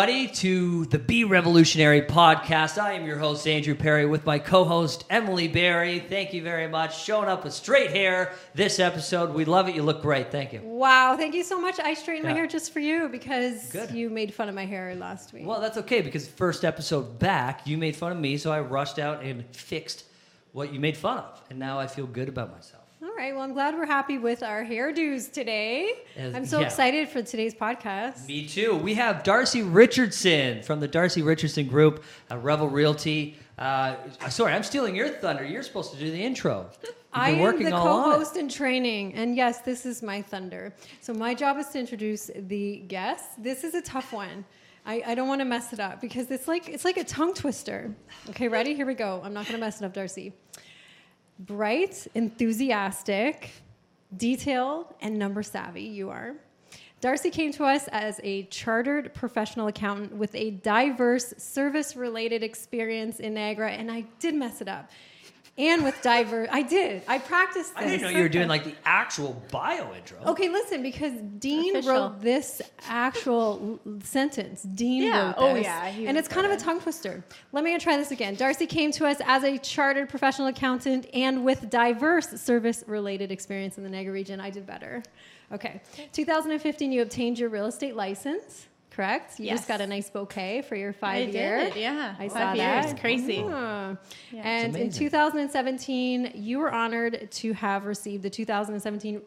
Everybody, to the Be Revolutionary podcast. I am your host, Andrew Perry, with my co host, Emily Barry. Thank you very much. Showing up with straight hair this episode. We love it. You look great. Thank you. Wow, thank you so much. I straightened Yeah. my hair just for you because Good. you made fun of my hair last week. Well, that's okay because first episode back, you made fun of me, so I rushed out and fixed what you made fun of. And now I feel good about myself. Right, well, I'm glad we're happy with our hairdos today. Uh, I'm so yeah. excited for today's podcast. Me too. We have Darcy Richardson from the Darcy Richardson Group, uh, Revel Realty. Uh, sorry, I'm stealing your thunder. You're supposed to do the intro. I am working the all on it. co-host in training, and yes, this is my thunder. So my job is to introduce the guests. This is a tough one. I, I don't want to mess it up because it's like it's like a tongue twister. Okay, ready? Here we go. I'm not going to mess it up, Darcy. Bright, enthusiastic, detailed, and number savvy. You are. Darcy came to us as a chartered professional accountant with a diverse service related experience in Niagara, and I did mess it up. And with diverse, I did. I practiced this. I didn't know you were doing like the actual bio intro. Okay, listen, because Dean Official. wrote this actual sentence. Dean Yeah. wrote Oh, this. yeah, And it's kind of a tongue twister. Let me try this again. Darcy came to us as a chartered professional accountant and with diverse service related experience in the Niagara region. I did better. Okay. 2015, you obtained your real estate license, correct? You Yes. just got a nice bouquet for your five year. did, yeah. I saw Five that. years, crazy. Ah. Yeah. And in 2017, you were honored to have received the 2017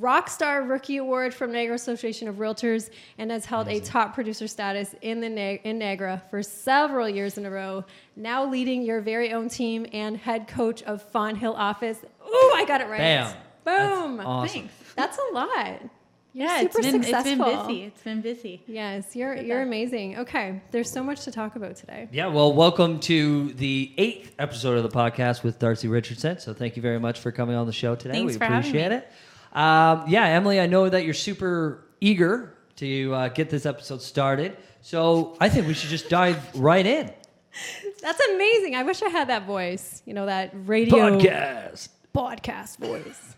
Rockstar Rookie Award from Niagara Association of Realtors and has held a top producer status in the in Niagara for several years in a row. Now leading your very own team and head coach of Fonthill office. Ooh, I got it right. Bam. Boom. That's awesome. Thanks. That's a lot. You're Yeah, super it's been, it's been busy. It's been busy. Yes, you're you're amazing. Okay, there's so much to talk about today. Yeah, well, welcome to the eighth episode of the podcast with Darcy Richardson. So thank you very much for coming on the show today. Thanks we for having appreciate me. it. Um, yeah, Emily, I know that you're super eager to uh, get this episode started. So I think we should just dive right in. That's amazing. I wish I had that voice. You know that radio Podcast. podcast voice.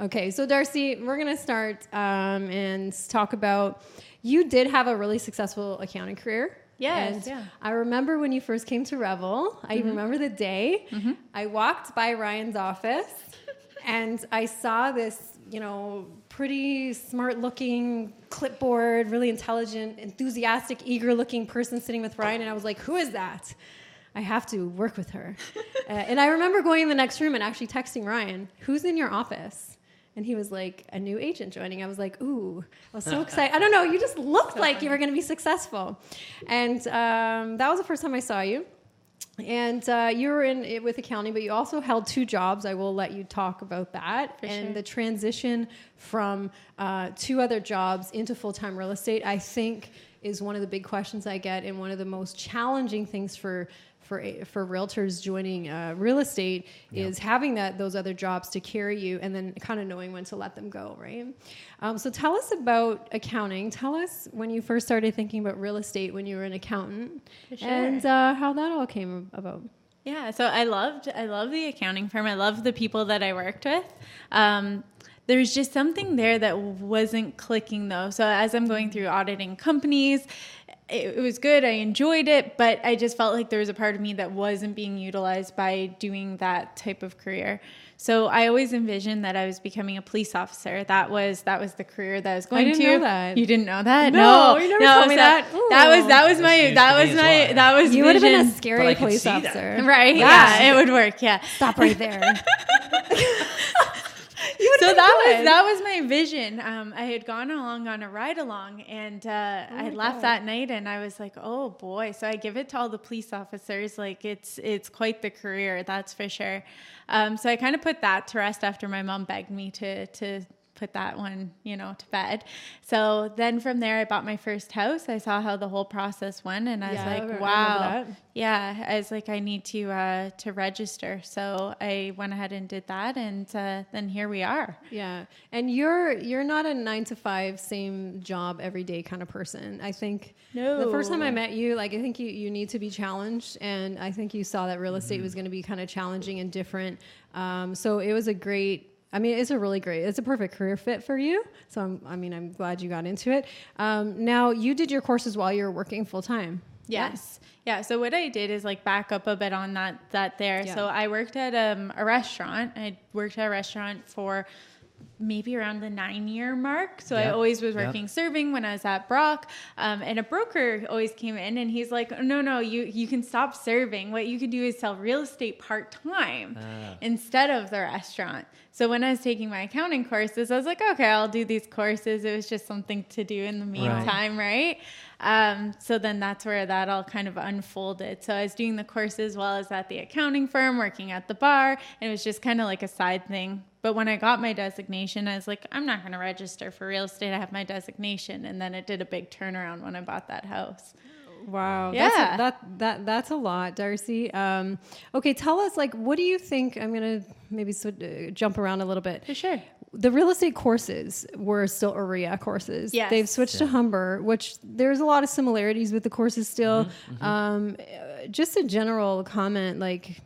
Okay, so Darcy, we're gonna start um, and talk about. You did have a really successful accounting career. Yes, and yeah. I remember when you first came to Revel. I remember the day. I walked by Ryan's office, and I saw this, you know, pretty smart-looking clipboard, really intelligent, enthusiastic, eager-looking person sitting with Ryan, and I was like, "Who is that?" I have to work with her. uh, and I remember going in the next room and actually texting Ryan, who's in your office? And he was like, a new agent joining. I was like, ooh, I was so excited. I don't know, you just looked like you were going to be successful. And um, that was the first time I saw you. And uh, you were in it with accounting, but you also held two jobs. I will let you talk about that. For and sure. the transition from uh, two other jobs into full time real estate, I think, is one of the big questions I get, and one of the most challenging things for for for realtors joining uh, real estate is having that those other jobs to carry you, and then kind of knowing when to let them go, right? Um, so tell us about accounting. Tell us when you first started thinking about real estate when you were an accountant, sure. and uh, how that all came about. Yeah, so I loved I love the accounting firm. I love the people that I worked with. Um, there was just something there that wasn't clicking though. So as I'm going through auditing companies, it, it was good. I enjoyed it, but I just felt like there was a part of me that wasn't being utilized by doing that type of career. So I always envisioned that I was becoming a police officer. That was that was the career that I was going didn't to. know that. You didn't know that? No, you never told me so that. That was that was my that was my well. that was You would have been a vision. But I scary police see that. officer, Right. Yeah. Yeah. it would work. Yeah. Stop right there. so that was that was my vision. Um, I had gone along on a ride along, and uh, Oh I left that night, and I was like, "Oh boy!" So I give it to all the police officers. Like it's it's quite the career, that's for sure. Um, so I kind of put that to rest after my mom begged me to to put that one, you know, to bed. So then from there, I bought my first house. I saw how the whole process went, and I Yeah, was remember like, "Wow, yeah." I was like, "I need to uh, to register." So I went ahead and did that, and uh, then here we are. Yeah, and you're you're not a nine to five same job every day kind of person. I think the first time I met you, like I think you you need to be challenged, and I think you saw that real estate was going to be kind of challenging and different. Um, so it was a great I mean, it's a really great, it's a perfect career fit for you. So, I'm, I mean, I'm glad you got into it. Um, now, you did your courses while you were working full time. Yes. Yeah. So what I did is like back up a bit on that that there. Yeah. So I worked at um, a restaurant. I worked at a restaurant for maybe around the nine year mark. So I always was Yep. working serving when I was at Brock. Um, and a broker always came in and he's like, no, no, you, you can stop serving. What you can do is sell real estate part time Ah. instead of the restaurant. So when I was taking my accounting courses, I was like, okay, I'll do these courses. It was just something to do in the meantime, right? Um, so then that's where that all kind of unfolded. So I was doing the courses while I was at the accounting firm, working at the bar, and it was just kind of like a side thing. But when I got my designation, I was like, I'm not going to register for real estate. I have my designation. And then it did a big turnaround when I bought that house. Wow. Yeah. That's a, that that that's a lot, Darcy. Um, okay, tell us like what do you think? I'm gonna maybe sw- uh, jump around a little bit. For sure. The real estate courses were still OREA courses. Yes. They've switched to Humber, which there's a lot of similarities with the courses still. Mm-hmm, Um, uh, just a general comment, like,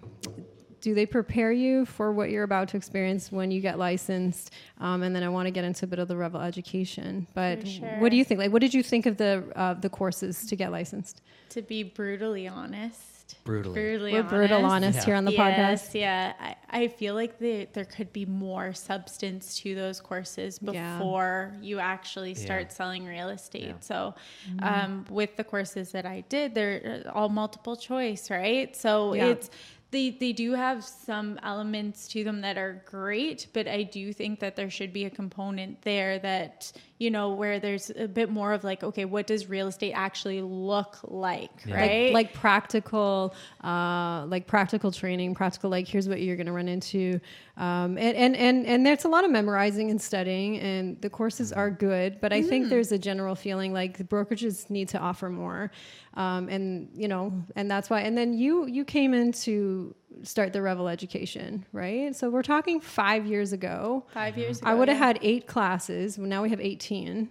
do they prepare you for what you're about to experience when you get licensed? Um, and then I want to get into a bit of the Revel education. But sure. what do you think? Like, what did you think of the uh, the courses to get licensed? To be brutally honest, Brutally. brutally We're honest. brutal honest Yeah. here on the yes, podcast. Yeah, I, I feel like the, there could be more substance to those courses Yeah. before you actually start Yeah. selling real estate. Yeah. So, Mm-hmm. um, with the courses that I did, they're all multiple choice, right? So Yeah. it's they they do have some elements to them that are great, but I do think that there should be a component there that you know where there's a bit more of like, okay, what does real estate actually look like, Yeah. right? like, like practical uh like practical training practical like here's what you're going to run into um and, and and and there's a lot of memorizing and studying and the courses are good but i Mm. think there's a general feeling like the brokerages need to offer more um and you know and that's why and then you you came in to start the revel education right so we're talking five years ago Five years ago. I would have yeah. had eight classes. Well, now we have 18.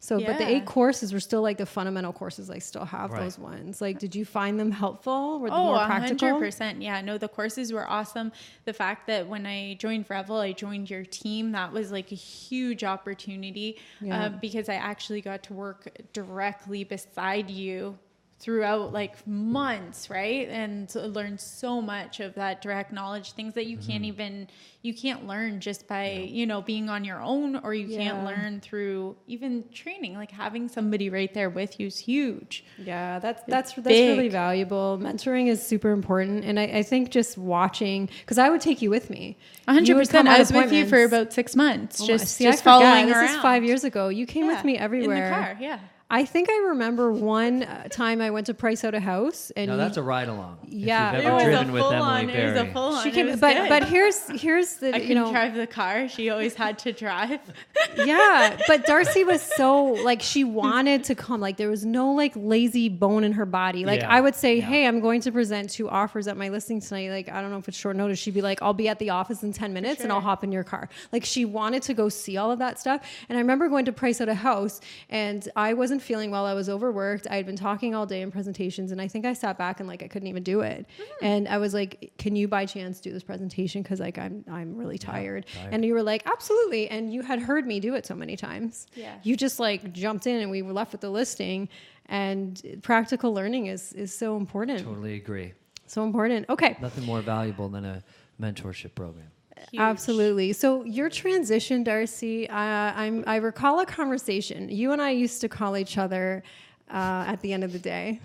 So, but the eight courses were still like the fundamental courses. I still have Right. those ones. Like, did you find them helpful? Were they Oh, more a practical? hundred percent. Yeah, no, the courses were awesome. The fact that when I joined Revel, I joined your team. That was like a huge opportunity Yeah. uh, because I actually got to work directly beside you throughout like months, right? And learn so much of that direct knowledge, things that you Mm-hmm. can't even you can't learn just by you know being on your own, or you can't learn through even training. Like having somebody right there with you is huge. Yeah, that's that's that's really valuable. Mentoring is super important, and I, I think just watching because I would take you with me. A hundred You would percent. come I was with you for about six months, Oh, just see, I just forgot. following This around. is five years ago. You came with me everywhere. in the car. Yeah, I think I remember one uh, time I went to price out a house, and No, you- that's a ride along. Yeah. If It you've ever was a driven with Emily on. It was Berry. a full on. she it came. was But good. but here's here's the I you couldn't know drive the car. She always had to drive. yeah but darcy was so like she wanted to come like there was no like lazy bone in her body like Yeah. i would say Yeah. hey i'm going to present two offers at my listing tonight like i don't know if it's short notice she'd be like i'll be at the office in 10 minutes and i'll hop in your car like she wanted to go see all of that stuff and i remember going to price out a house and i wasn't feeling well i was overworked. I had been talking all day in presentations and i think i sat back and like i couldn't even do it. Mm-hmm. And i was like can you by chance do this presentation? Because like i'm i'm really tired. tired. and you were like absolutely. And you had heard me do it so many times. Yeah. you just like jumped in and we were left with the listing. And practical learning is is so important. Totally agree. so important. Okay. Nothing more valuable than a mentorship program. Huge. absolutely so your transition darcy uh, i'm i recall a conversation you and i used to call each other uh, at the end of the day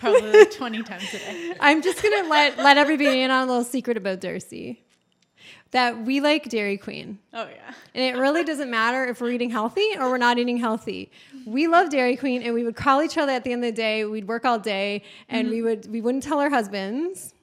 Probably like twenty times a day. i'm just gonna let let everybody in on a little secret about darcy that we like dairy queen Oh yeah. And it really doesn't matter if we're eating healthy or we're not eating healthy. We love Dairy Queen and we would call each other at the end of the day. We'd work all day and we would we wouldn't tell our husbands.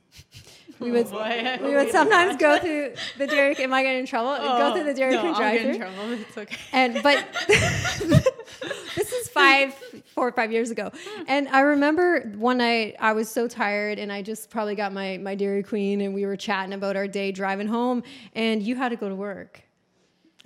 We oh, would boy. we would sometimes go through the Dairy Am I getting in trouble? go oh, through the Dairy no, Queen I'll get in drive-through. trouble. It's okay. And but this is five, four or five years ago. Hmm. And I remember one night I was so tired and I just probably got my my Dairy Queen and we were chatting about our day driving home and you had to go to work.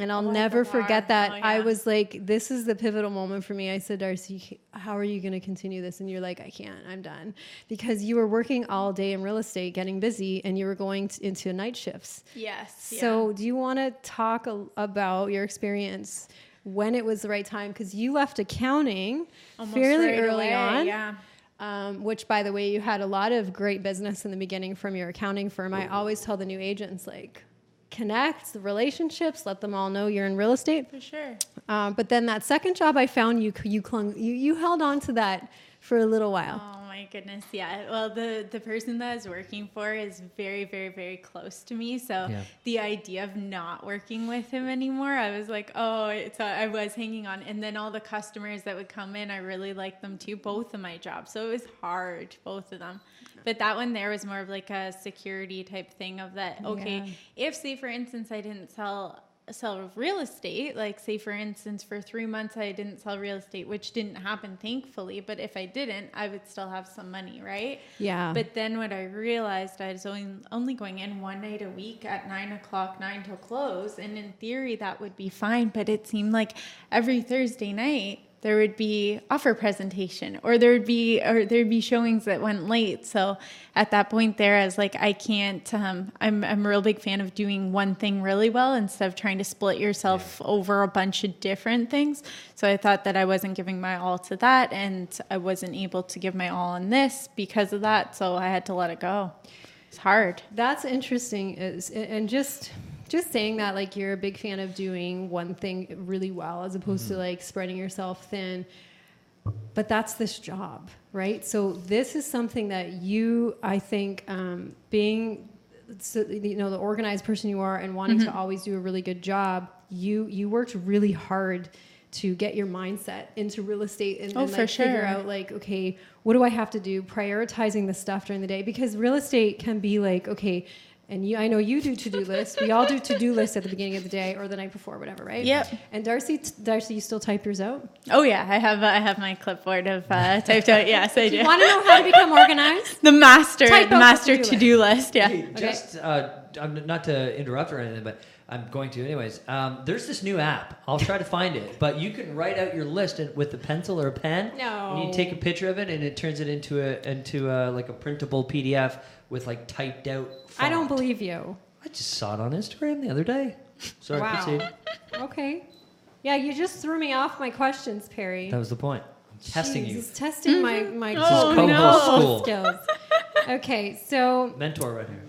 And I'll Oh, never the forget that. Oh, I was like, this is the pivotal moment for me. I said, Darcy, how are you going to continue this? And you're like, I can't, I'm done. Because you were working all day in real estate, getting busy, and you were going t- into night shifts. Yes. So, do you want to talk a, about your experience when it was the right time? Because you left accounting Almost fairly right early away, on. Yeah. Um, which, by the way, you had a lot of great business in the beginning from your accounting firm. I always tell the new agents, like, connect the relationships, let them all know you're in real estate. For sure. Um, but then that second job, I found you you clung you you held on to that for a little while. Oh my goodness, yeah. Well, the the person that I was working for is very, very, very close to me. So Yeah. the idea of not working with him anymore, I was like, oh, it's I was hanging on. And then all the customers that would come in, I really liked them too. Both of my jobs, so it was hard, both of them. But that one there was more of like a security type thing of that. Okay, Yeah. if say for instance I didn't sell sell real estate like say for instance for three months i didn't sell real estate which didn't happen thankfully but if i didn't i would still have some money right Yeah. but then what i realized i was only, only going in one night a week at nine o'clock nine till close and in theory that would be fine but it seemed like every thursday night there would be offer presentation or there would be or there'd be showings that went late. So at that point there i was like i can't um, I'm, I'm a real big fan of doing one thing really well instead of trying to split yourself over a bunch of different things. So i thought that i wasn't giving my all to that and i wasn't able to give my all on this because of that. So i had to let it go. It's hard. That's interesting. Is and just just saying that like you're a big fan of doing one thing really well as opposed to like spreading yourself thin. But that's this job, right? So this is something that you, I think, um, being so, you know the organized person you are and wanting to always do a really good job, you you worked really hard to get your mindset into real estate and, Oh, and, like, figure out like okay what do i have to do? Prioritizing the stuff during the day? Because real estate can be like okay and you i know you do to-do lists we all do to-do lists at the beginning of the day or the night before whatever right Yep. and darcy darcy you still type yours out oh yeah i have i have my clipboard of uh, typed out yes i do you want to know how to become organized the master Type the master to-do to-do list yeah Hey, just uh, not to interrupt or anything, but I'm going to anyways. Um, there's this new app. I'll try to find it, but you can write out your list in- with a pencil or a pen. No. And you take a picture of it, and it turns it into a into a, like a printable PDF with like typed out. I don't believe you I just saw it on Instagram the other day. Sorry, Wow. proceed. okay yeah you just threw me off my questions perry That was the point. I'm testing you. He's testing my my Oh, co-host no. school. skills okay so Mentor right here.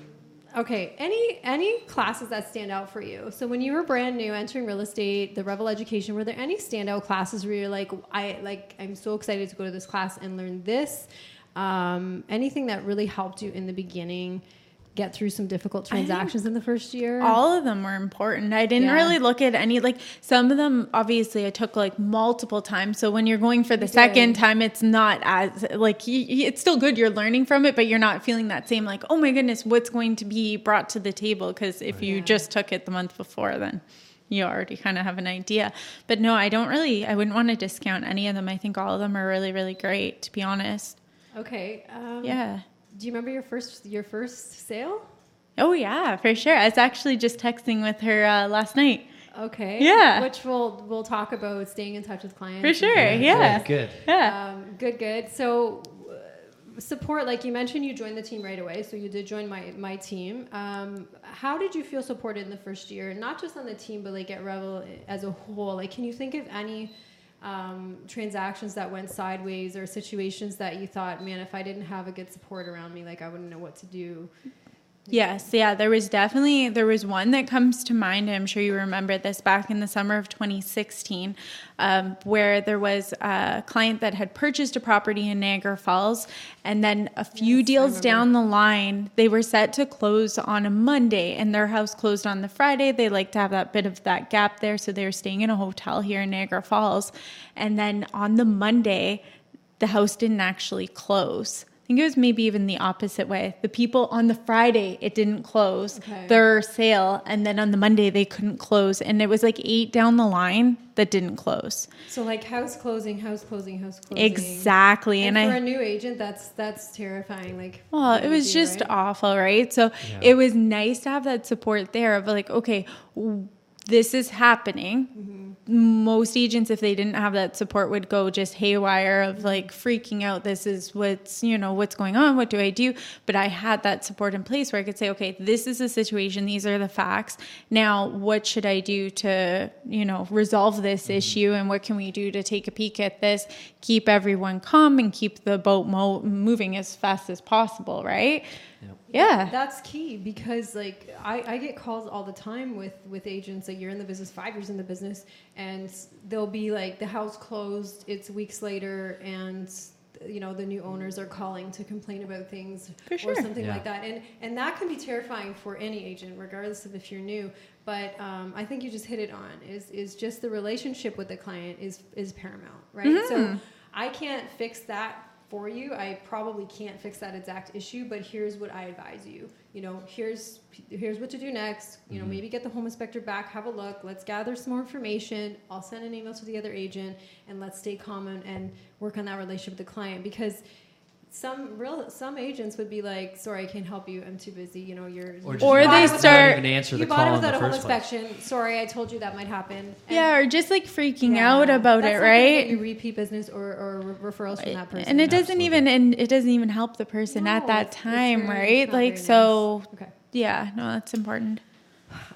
Okay. Any any classes that stand out for you? So when you were brand new entering real estate, the Revel Education, were there any standout classes where you're like, I like I'm so excited to go to this class and learn this? Um, anything that really helped you in the beginning get through some difficult transactions in the first year? all of them were important i didn't Yeah. really look at any like some of them obviously i took like multiple times so when you're going for the You second did. time it's not as like it's still good you're learning from it but you're not feeling that same like oh my goodness what's going to be brought to the table because if you Yeah. just took it the month before then you already kind of have an idea but no i don't really i wouldn't want to discount any of them i think all of them are really really great to be honest okay. Um, yeah Do you remember your first your first sale? oh yeah for sure i was actually just texting with her uh, last night Okay. Yeah. Which we'll we'll talk about staying in touch with clients. for and- sure yeah Good. good. yeah Um, good, good. So, uh, support, like you mentioned, you joined the team right away. So, you did join my, my team. Um, how did you feel supported in the first year? Not just on the team, but like at Revel as a whole. Like, can you think of any um, transactions that went sideways or situations that you thought, man, if I didn't have a good support around me, like I wouldn't know what to do? Yes, yeah, there was definitely there was one that comes to mind. I'm sure you remember this back in the summer of 2016, um, where there was a client that had purchased a property in Niagara Falls, and then a few Yes, deals down the line, they were set to close on a Monday, and their house closed on the Friday. They like to have that bit of that gap there, so they were staying in a hotel here in Niagara Falls, and then on the Monday, the house didn't actually close. I think it was maybe even the opposite way. The people on the Friday, it didn't close Okay. their sale. And then on the Monday, they couldn't close. And it was like eight down the line that didn't close. So, like house closing, house closing, house closing. Exactly. And, And, for I, a new agent, that's that's terrifying. Like, well, it was just right? awful, right? So Yeah. it was nice to have that support there of like, okay, w- this is happening. Mm-hmm. Most agents, if they didn't have that support, would go just haywire of like freaking out. This is what's, you know, what's going on. What do I do? But I had that support in place where I could say, okay, this is the situation. These are the facts. Now, what should I do to, you know, resolve this mm-hmm. issue? And what can we do to take a peek at this, keep everyone calm and keep the boat mo- moving as fast as possible, right? Yeah. That's key because like I, I get calls all the time with with agents like you're in the business five years in the business and they'll be like the house closed it's weeks later and you know the new owners are calling to complain about things For sure. or something Yeah. like that and and that can be terrifying for any agent regardless of if you're new but um, I think you just hit it on is is just the relationship with the client is is paramount right Mm-hmm. so I can't fix that for you. I probably can't fix that exact issue, but here's what I advise you. You know, here's here's what to do next. You know, mm-hmm. maybe get the home inspector back, have a look. Let's gather some more information. I'll send an email to the other agent, and let's stay calm and, and work on that relationship with the client because. Some real some agents would be like, "Sorry, I can't help you. I'm too busy. You know, you're." Or, you just Or they start- even answer You the bought call it without a home first place. inspection. Sorry, I told you that might happen. And- Yeah, or just like freaking Yeah. out about That's it, not gonna right? You repeat business or, or re- referrals from that person. And it doesn't Absolutely. even and it doesn't even help the person at No, that it's- it's time, very- right? Like so nice. Okay. yeah, no, that's important.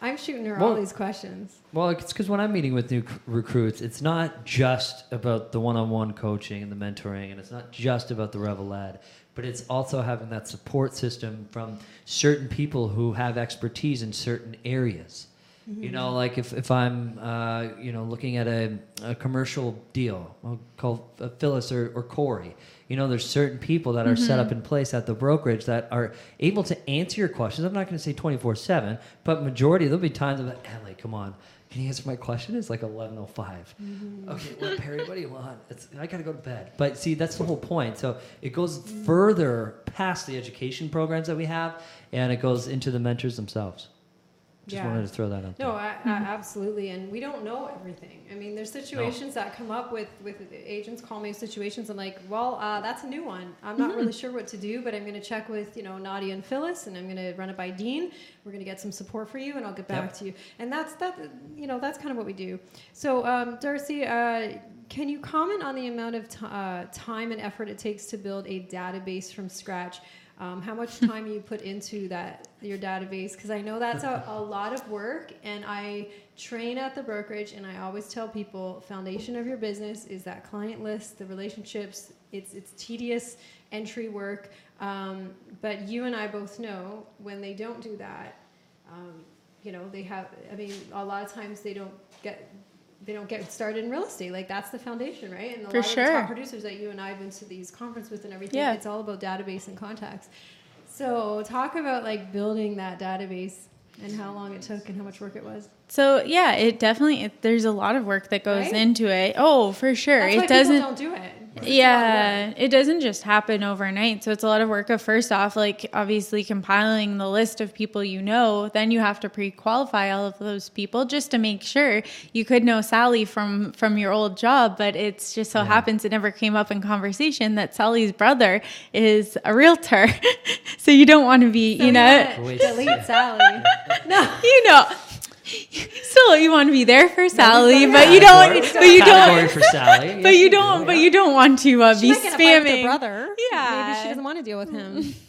I'm shooting her Well- all these questions. Well, it's because when I'm meeting with new recruits, it's not just about the one-on-one coaching and the mentoring, and it's not just about the Revel Lad, but it's also having that support system from certain people who have expertise in certain areas. You know, like if, if I'm, uh, you know, looking at a, a commercial deal, I'll call uh, Phyllis or, or Corey. You know, there's certain people that are set up in place at the brokerage that are able to answer your questions. I'm not going to say 24 7, but majority, there'll be times of, Emily, come on. Can you answer my question? It's like 11:05. Okay, well, Perry, what do you want? It's, I gotta go to bed. But see, that's the whole point. So it goes further past the education programs that we have, and it goes into the mentors themselves. Just Yeah. wanted to throw that out. No, there. I, I, absolutely, and we don't know everything. I mean, there's situations that come up with with agents call me situations. I'm like, well, uh, that's a new one. I'm not really sure what to do, but I'm going to check with you know Nadia and Phyllis, and I'm going to run it by Dean. We're going to get some support for you, and I'll get back Yep. to you. And that's that. You know, that's kind of what we do. So, um, Darcy. Uh, can you comment on the amount of t- uh, time and effort it takes to build a database from scratch? Um, how much time you put into that your database? Because I know that's a, a lot of work, and I train at the brokerage, and I always tell people, foundation of your business is that client list, the relationships. It's it's tedious entry work, um, but you and I both know when they don't do that, um, you know they have. I mean, a lot of times they don't get they don't get started in real estate. Like that's the foundation, right? And a For lot of the top sure. producers that you and I have been to these conferences with and everything, Yeah. it's all about database and contacts. So talk about like building that database and how long it took and how much work it was. So yeah, it definitely it, there's a lot of work that goes Right? into it. Oh, for sure. That's it doesn't don't do it. It's a lot of Yeah, it doesn't just happen overnight. So it's a lot of work of first off, like obviously compiling the list of people you know. Then you have to pre-qualify all of those people just to make sure you could know Sally from from your old job, but it's just so happens it never came up in conversation that Sally's brother is a realtor. so you don't want to be, So you know, delete Sally. no. you know. Still, you want to be there for Sally, yeah. but you don't. Category- But you don't. for Sally. But Yes, you do, don't. But you don't want to uh, be might get a fight with her spamming. brother. Yeah. Maybe she doesn't want to deal with him.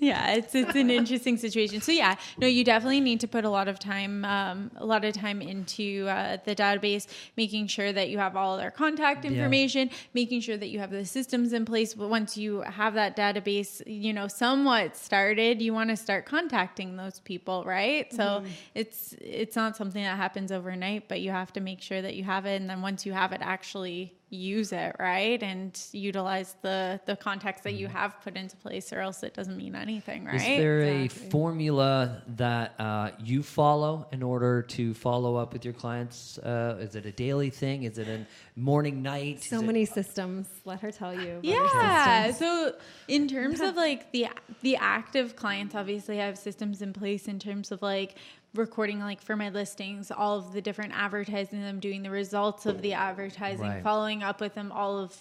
Yeah, it's it's an interesting situation. So yeah, no, you definitely need to put a lot of time, um, a lot of time into uh, the database, making sure that you have all their contact Yeah. information, making sure that you have the systems in place. But once you have that database, you know, somewhat started, you want to start contacting those people, right? So it's it's not something that happens overnight, but you have to make sure that you have it, and then once you have it, actually use it right and utilize the the context that you have put into place or else it doesn't mean anything right Is there Exactly. a formula that uh, you follow in order to follow up with your clients? Uh, is it a daily thing? Is it a morning, night? So Is it- many systems. Let her tell you. yeah so in terms of like the the active clients obviously i have systems in place in terms of like recording like for my listings all of the different advertising them doing the results of the advertising Right. following up with them all of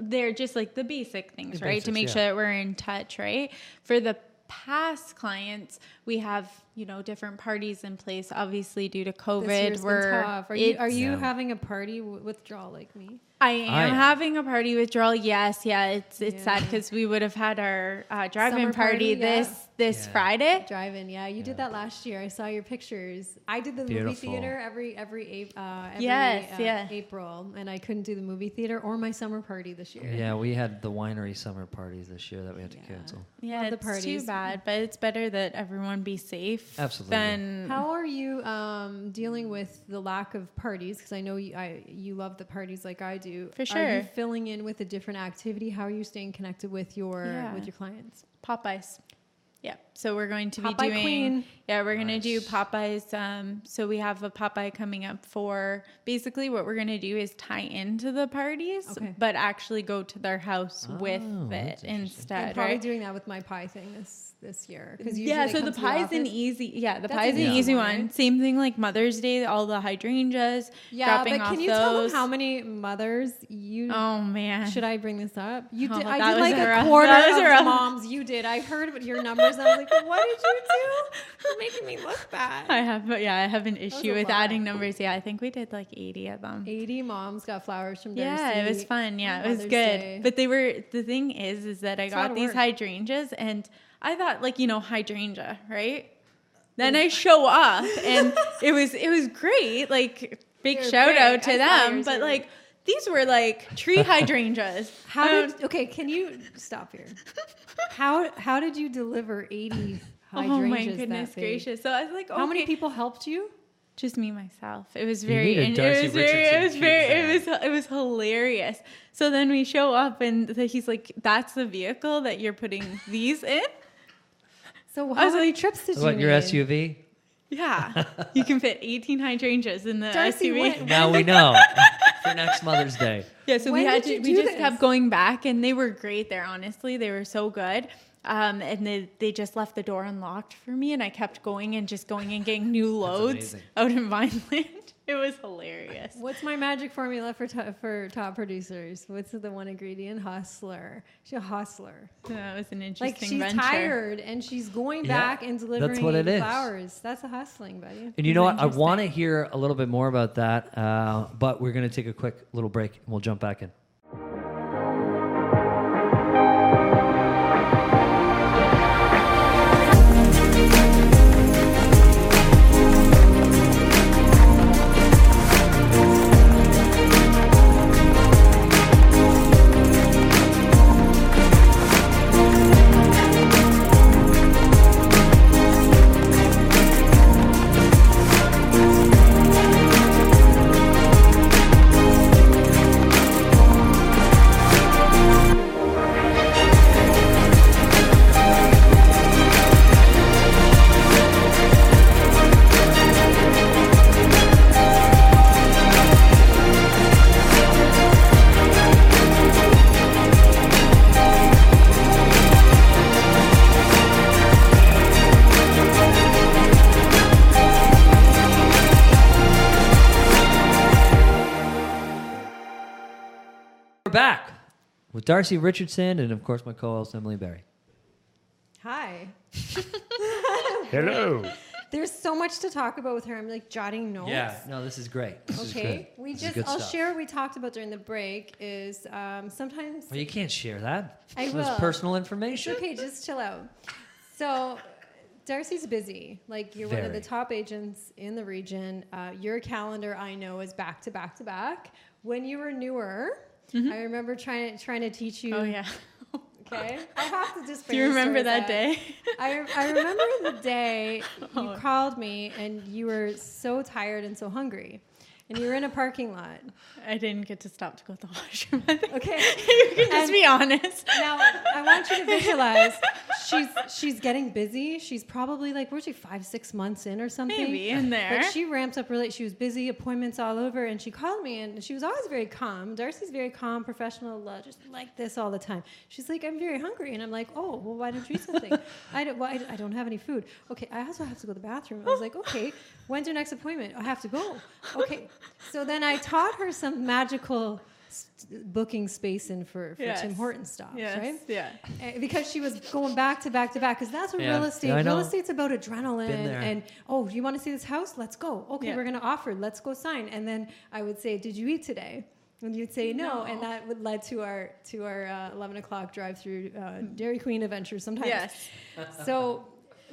they're just like the basic things The right to make yeah. sure that we're in touch right for the past clients we have you know, different parties in place. Obviously, due to This COVID, year's been we're tough. Are you are you Yeah. having a party w- withdrawal like me? I am I am. having a party withdrawal. Yes, yeah. It's it's Yeah. sad because we would have had our uh, drive-in Summer party, party, yeah. this this Yeah. Friday. Drive-in, yeah. You did that last year. I saw your pictures. I did the Beautiful. movie theater every every Ap- uh, every Yes, uh, yeah. April, and I couldn't do the movie theater or my summer party this year. Yeah, we had the winery summer parties this year that we had to cancel. Yeah, Love the it's parties. too bad, but it's better that everyone be safe. Absolutely. Than How are you um, dealing with the lack of parties? Because I know you, I, you love the parties like I do. For Are you sure. filling in with a different activity? How are you staying connected with your Yeah. with your clients? pop-bys. Yeah. So we're going to be doing. Queen. Yeah, we're gonna do Nice. pop-bys. Um, so we have a pop-by coming up for. Basically, what we're gonna do is tie into the parties, Okay. but actually go to their house Oh, with it interesting. I'm instead, probably right? doing that with my pie thing this this year. Because yeah, so the pie's an easy. Yeah, the That's pie's an easy one, one. Same thing like Mother's Day, all the hydrangeas. Yeah, dropping but off can you tell them how many mothers you? Oh man, Should I bring this up? You Oh, did. I did like a a quarter of a moms. You did. I heard but your numbers. and I was like, what did you do? You're making me look bad. I have, but yeah, I have an issue with lot. adding numbers. Yeah, I think we did like 80 of them. 80 moms got flowers from Darcy. Yeah, it was fun. Yeah, it was Mother's good. Day. But they were the thing is, is that I lot got these work. hydrangeas, and I thought like you know hydrangea, right? Then I show up, and it was it was great. Like big They're shout great. out to I them. But they like these were like tree hydrangeas. How Um, did okay? Can you stop here? How how did you deliver 80 hydrangeas? Oh my goodness big? gracious! So I was like, How many people helped you? Just me myself. It was very. need Darcy it was very. It was very. It was. It was hilarious. So then we show up, and the- he's like, "That's the vehicle that you're putting these in." So how was many like, trips did What your need? SUV? Yeah, you can fit 18 hydrangeas in the Darcy, SUV. when- Now we know for next Mother's Day. Yeah, so When we had to. We do just kept going back, and they were great there. Honestly, they were so good. Um, and they they just left the door unlocked for me, and I kept going and just going and getting new loads amazing. out in Vineland. It was hilarious. What's my magic formula for to- for top producers? What's the one ingredient? Hustler. She's a hustler. That was an interesting. Like she's venture. tired and she's going Yeah, back and delivering what it is. flowers. That's a hustling, buddy. And you know what? I want to hear a little bit more about that, uh, but we're going to take a quick little break and we'll jump back in. With Darcy Richardson and, of course, my co host, Emily Berry. Hi. Hello. There's so much to talk about with her. I'm like jotting notes. Yeah, no, this is great. This is Okay. good. We This is just good I'll stuff. share what we talked about during the break is um, sometimes Well, you can't share that. I That's will. personal information. Okay, just chill out. So, Darcy's busy. Like you're one of the top agents in the region. Uh, your calendar, I know, is back to back to back. When you were newer, Mm-hmm. I remember trying to trying to teach you. Oh yeah. Okay, I have to just. Do you remember that day? I, I remember the day you Oh. called me and you were so tired and so hungry, and you were in a parking lot. I didn't get to stop to go to the washroom. Okay. you can just And- be honest. Now I want you to visualize. She's she's getting busy. She's probably like where's she five six months in or something. Maybe in there. But she ramps up really. She was busy, appointments all over, and she called me, and she was always very calm. Darcy's very calm, professional, uh, just like this all the time. She's like, I'm very hungry, and I'm like, Oh, well, why don't you eat something? I don't. Well, I, I don't have any food. Okay, I also have to go to the bathroom. I was like, Okay, when's your next appointment? I have to go. Okay, so then I taught her some magical booking space in for, for Yes. Tim Horton stops, Yes. right? Yeah. Eh, because she was going back to back to back because that's what Yeah. real estate Yeah, real estate's about adrenaline and oh you want to see this house let's go okay Yeah. we're going to offer let's go sign and then i would say did you eat today and you'd say no, No. and that would lead to our to our uh, 11 o'clock drive through uh, dairy queen adventure sometimes Yes. so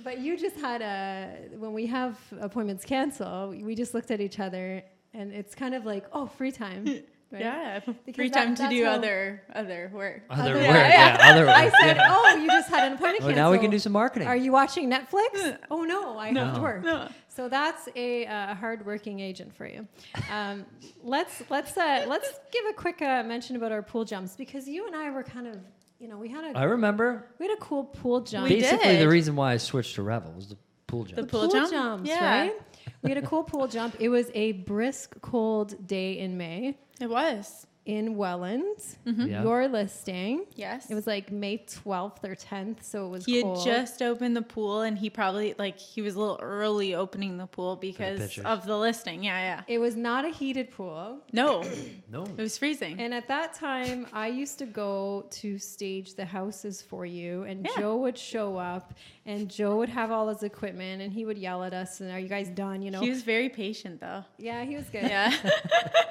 but you just had a when we have appointments cancel we just looked at each other and it's kind of like oh free time right? Yeah. Because Free that- time to do other other work. Other Other- work, yeah. yeah. Other work. I said, yeah. "Oh, you just had an appointment." Oh, now we can do some marketing. Are you watching Netflix? oh no, I have to work. No. So that's a uh, hard-working agent for you. Um, let's let's uh, let's give a quick uh, mention about our pool jumps because you and I were kind of, you know, we had a I remember. we had a cool pool jump. We Basically, did. the reason why I switched to Revel was the pool jump. The pool jump? jumps, Yeah. right? We had a cool pool jump. It was a brisk, cold day in May It was. in Welland. Mm-hmm. Yeah. Your listing. Yes. It was like May 12th or 10th, so it was He cold. had just opened the pool and he probably like he was a little early opening the pool because pictures. of the listing. Yeah, yeah. It was not a heated pool. No, no. it was freezing. And at that time, I used to go to stage the houses for you, and Yeah. Joe would show up, and Joe would have all his equipment, and he would yell at us, and are you guys done? You know? He was very patient though. yeah, he was good. Yeah.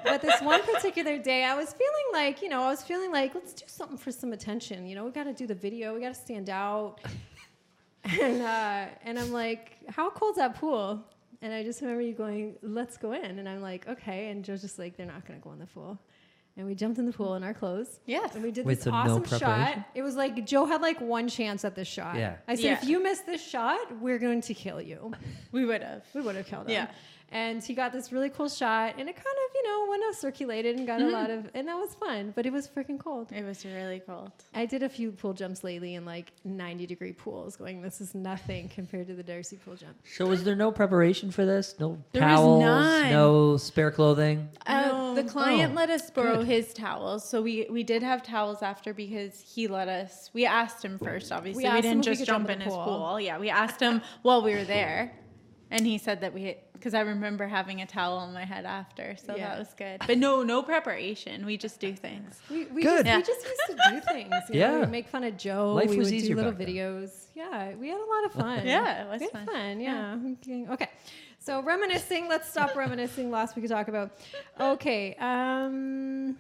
But this one particular day, I was feeling like, you know, I was feeling like, let's do something for some attention. You know, we got to do the video, we got to stand out. and uh, and I'm like, how cold's that pool? And I just remember you going, let's go in. And I'm like, okay. And Joe's just like, they're not going to go in the pool. And we jumped in the pool in our clothes. Yes. And we did Wait, this so no awesome preparation? shot. It was like Joe had like one chance at this shot. Yeah. I said, Yeah. if you miss this shot, we're going to kill you. We would have. We would have killed him. Yeah. And he got this really cool shot, and it kind of, you know, went out circulated and got Mm-hmm. a lot of, and that was fun. But it was freaking cold. It was really cold. I did a few pool jumps lately in like 90 degree pools, going, this is nothing compared to the Darcy pool jump. So was there no preparation for this? No There was towels, none. no spare clothing. Uh, No. the client Oh, let us borrow good. his towels, so we we did have towels after because he let us. We asked him first, obviously. We, asked him didn't just jump jump in in his pool. pool. Yeah, we asked him while we were there, and he said that we because I remember having a towel on my head after, so Yeah. that was good. But no, no preparation. We just do things. We, we, Good. Just, we just used to do things. You know, Yeah. we'd make fun of Joe. Life we was would easier do little back then. videos. Yeah, we had a lot of fun. Yeah, it was we had fun. fun. Yeah. Okay. okay. So reminiscing. Let's stop reminiscing. Last we could talk about. Okay. Um,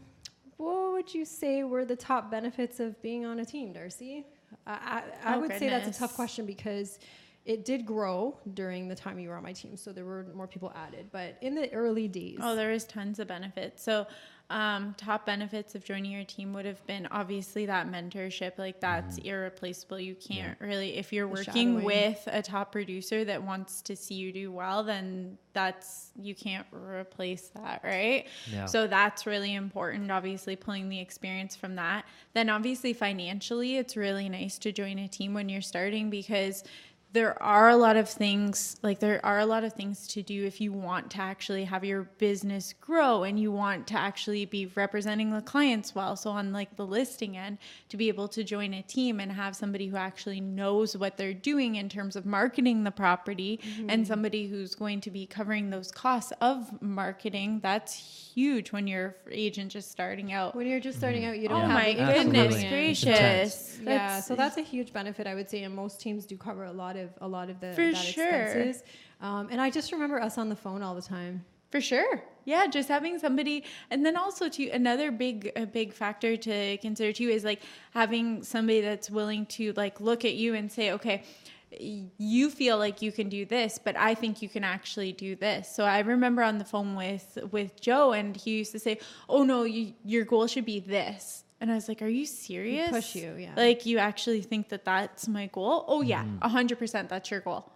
what would you say were the top benefits of being on a team, Darcy? I, I, I Oh, would say that's a tough question because it did grow during the time you were on my team, so there were more people added. But in the early days, Oh, there is tons of benefits. So, um, top benefits of joining your team would have been obviously that mentorship. Like that's irreplaceable. You can't really, if you're The working shadowing. with a top producer that wants to see you do well, then that's you can't replace that, right? Yeah. So that's really important. Obviously, pulling the experience from that. Then, obviously, financially, it's really nice to join a team when you're starting because there are a lot of things like there are a lot of things to do if you want to actually have your business grow and you want to actually be representing the clients well. So on like the listing end to be able to join a team and have somebody who actually knows what they're doing in terms of marketing the property mm-hmm. and somebody who's going to be covering those costs of marketing that's huge when you're an agent just starting out. When you're just starting out, you don't oh have my the income goodness coming in. gracious. Yeah, so that's a huge benefit, I would say, and most teams do cover a lot of a lot of the For sure. expenses. Um, and I just remember us on the phone all the time. For sure. Yeah, just having somebody and then also to another big a big factor to consider too is like having somebody that's willing to like look at you and say, "Okay, you feel like you can do this, but I think you can actually do this." So I remember on the phone with with Joe and he used to say, "Oh no, you, your goal should be this." And I was like, "Are you serious?" push you, yeah. Like you actually think that that's my goal? Oh yeah, mm-hmm. a hundred percent. That's your goal.